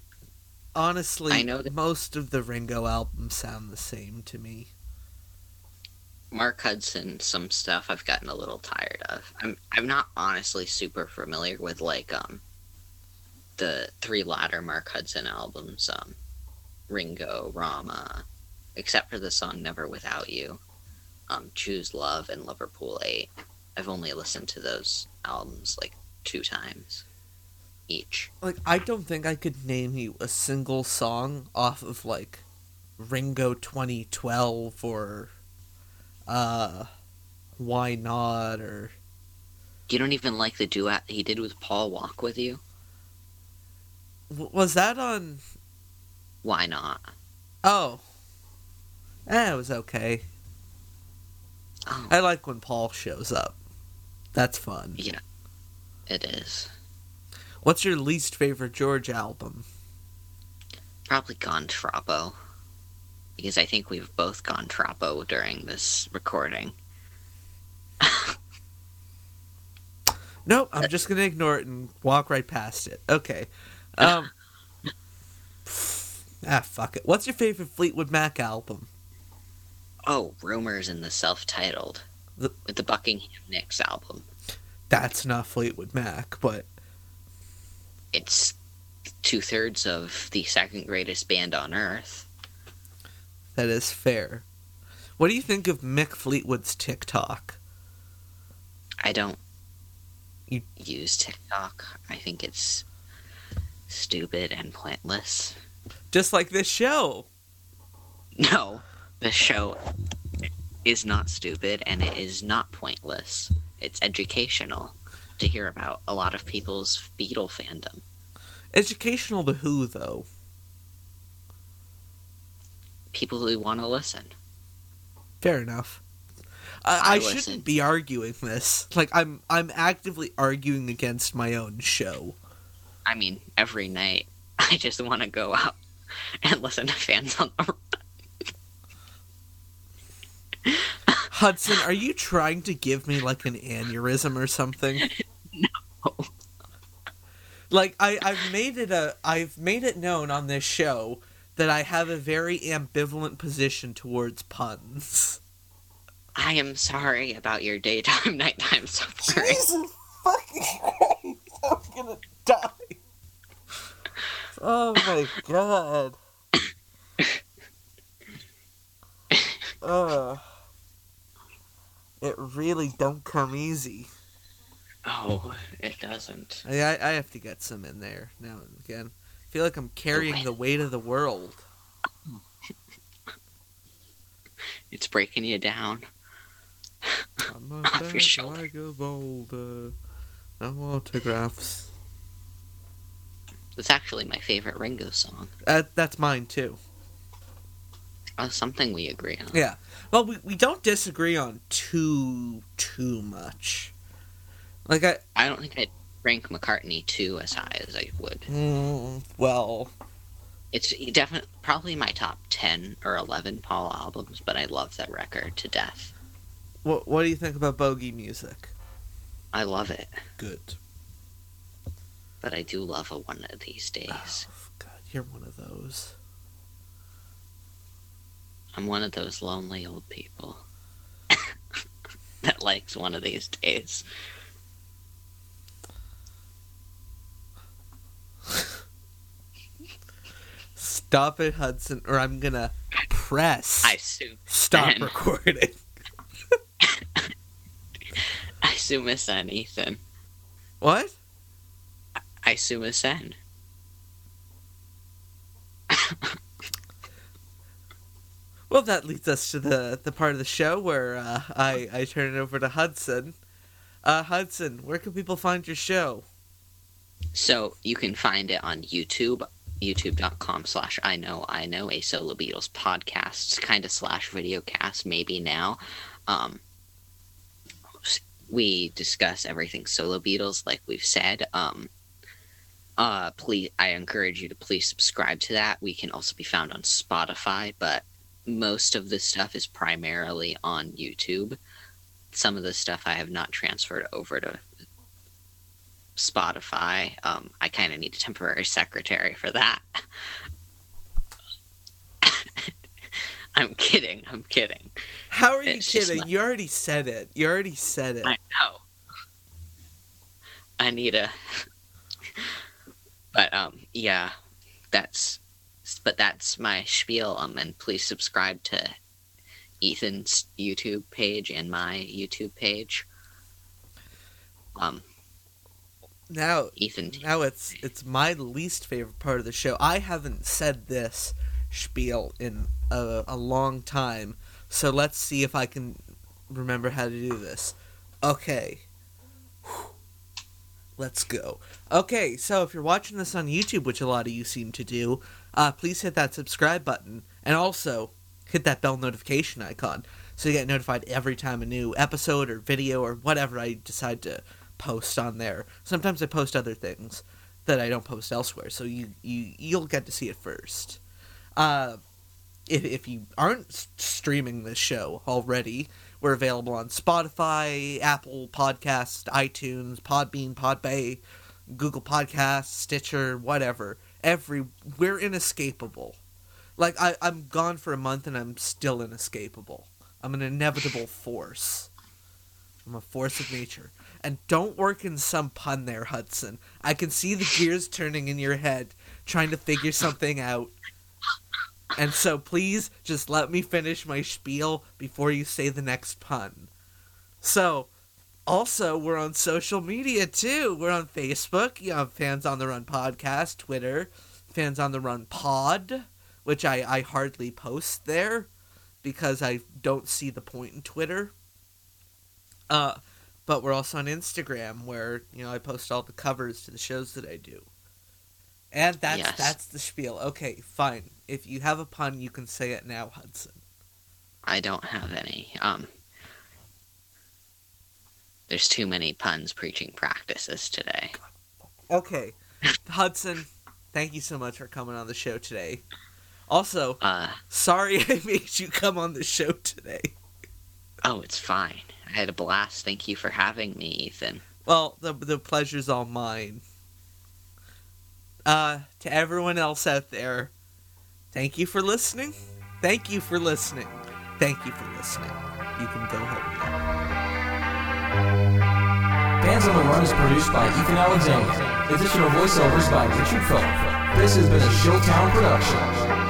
honestly, I know that- most of the Ringo albums sound the same to me. Mark Hudson, some stuff I've gotten a little tired of. I'm I'm not honestly super familiar with like um the three latter Mark Hudson albums, um Ringo Rama, except for the song Never Without You, um Choose Love and Liverpool Eight. I've only listened to those albums like two times each. like I don't think I could name you a single song off of like Ringo 2012 or uh Y Not or You don't even like the duet he did with Paul Walk with You? w- was that on Y Not? oh eh, it was okay Oh, I like when Paul shows up that's fun yeah. It is. What's your least favorite George album? Probably gone Troppo. Because I think we've both gone Troppo during this recording. (laughs) Nope, I'm just gonna ignore it and walk right past it. Okay. (laughs) Um. ah, fuck it. What's your favorite Fleetwood Mac album? Oh, Rumors in the self titled. The- With the Buckingham Nicks album. That's not Fleetwood Mac, but It's two thirds of the second greatest band on earth. That is fair. What do you think of Mick Fleetwood's TikTok? I don't You- use TikTok. I think it's stupid and pointless. Just like this show. No, this show is not stupid and it is not pointless. It's educational to hear about a lot of people's Beatle fandom. Educational to who, though? People who want to listen. Fair enough. I, I, I shouldn't be arguing this. Like I'm, I'm actively arguing against my own show. I mean, every night (laughs) I just want to go out and listen to fans on the (laughs) Hudson, are you trying to give me like an aneurysm or something? (laughs) No. Like I, I've made it a I've made it known on this show that I have a very ambivalent position towards puns. I am sorry about your daytime (laughs) nighttime suffering. fucking Christ, I'm gonna die. Oh my god. Ugh. It really don't come easy. Oh, it doesn't. I, I I have to get some in there now and again. I feel like I'm carrying the weight of the world. (laughs) It's breaking you down. I'm a (laughs) Off your shoulder. old, uh, no autographs. It's actually my favorite Ringo song. That, that's mine too. Oh, something we agree on. Yeah. Well, we, we don't disagree on too too much. Like I I don't think I'd rank McCartney two as high as I would. mm, well, It's definitely probably my top ten or eleven Paul albums, but I love that record to death. what what do you think about bogey music? I love it, Good. but I do love a one of these days. Oh, God, you're one of those. I'm one of those lonely old people (laughs) that likes one of these days. Stop it, Hudson, or I'm gonna press I assume stop Ben. recording. (laughs) I assume a sen, Ethan. What? I assume a sen. Well, that leads us to the the part of the show where uh, I I turn it over to Hudson. Uh, Hudson, where can people find your show? So you can find it on YouTube, youtube.com slash I know I know a solo Beatles podcast, kind of slash videocast maybe now. Um, we discuss everything solo Beatles, like we've said. Um, uh, please, I encourage you to please subscribe to that. We can also be found on Spotify, but most of the stuff is primarily on YouTube. Some of the stuff I have not transferred over to Spotify. Um, I kind of need a temporary secretary for that. (laughs) I'm kidding. I'm kidding. How are you It's just kidding? You already said it. You already said it. I know. I need a. (laughs) but um, yeah, that's. But that's my spiel. Um, and please subscribe to Ethan's YouTube page and my YouTube page. Um, Now, Ethan. now it's it's my least favorite part of the show. I haven't said this spiel in a, a long time, so let's see if I can remember how to do this. Okay. Let's go. Okay, so if you're watching this on YouTube, which a lot of you seem to do, uh, please hit that subscribe button and also hit that bell notification icon so you get notified every time a new episode or video or whatever I decide to post on there. Sometimes I post other things that I don't post elsewhere, so you you you'll get to see it first. Uh, if if you aren't streaming this show already, we're available on Spotify, Apple Podcasts, iTunes, Podbean, Podbay, Google Podcasts, Stitcher, whatever. Every we're inescapable. Like I, I'm gone for a month and I'm still inescapable. I'm an inevitable force. I'm a force of nature. And don't work in some pun there, Hudson. I can see the gears turning in your head, trying to figure something out. And so please just let me finish my spiel before you say the next pun. So, also, we're on social media too. We're on Facebook, you know, Fans on the Run podcast, Twitter, Fans on the Run pod, which I, I hardly post there because I don't see the point in Twitter. Uh, but we're also on Instagram where, you know, I post all the covers to the shows that I do. And that's Yes. that's the spiel. Okay, fine. If you have a pun, you can say it now, Hudson. I don't have any. Um, there's too many puns preaching practices today. Okay, (laughs) Hudson, thank you so much for coming on the show today. Also, Uh, sorry (laughs) I made you come on the show today. Oh, it's fine. I had a blast. Thank you for having me, Ethan. Well, the the pleasure's all mine. Uh, to everyone else out there, thank you for listening. Thank you for listening. Thank you for listening. You can go home now. Fans on the Run is produced by Ethan Alexander. Additional voiceovers by Richard Phillip. This has been a Showtown production.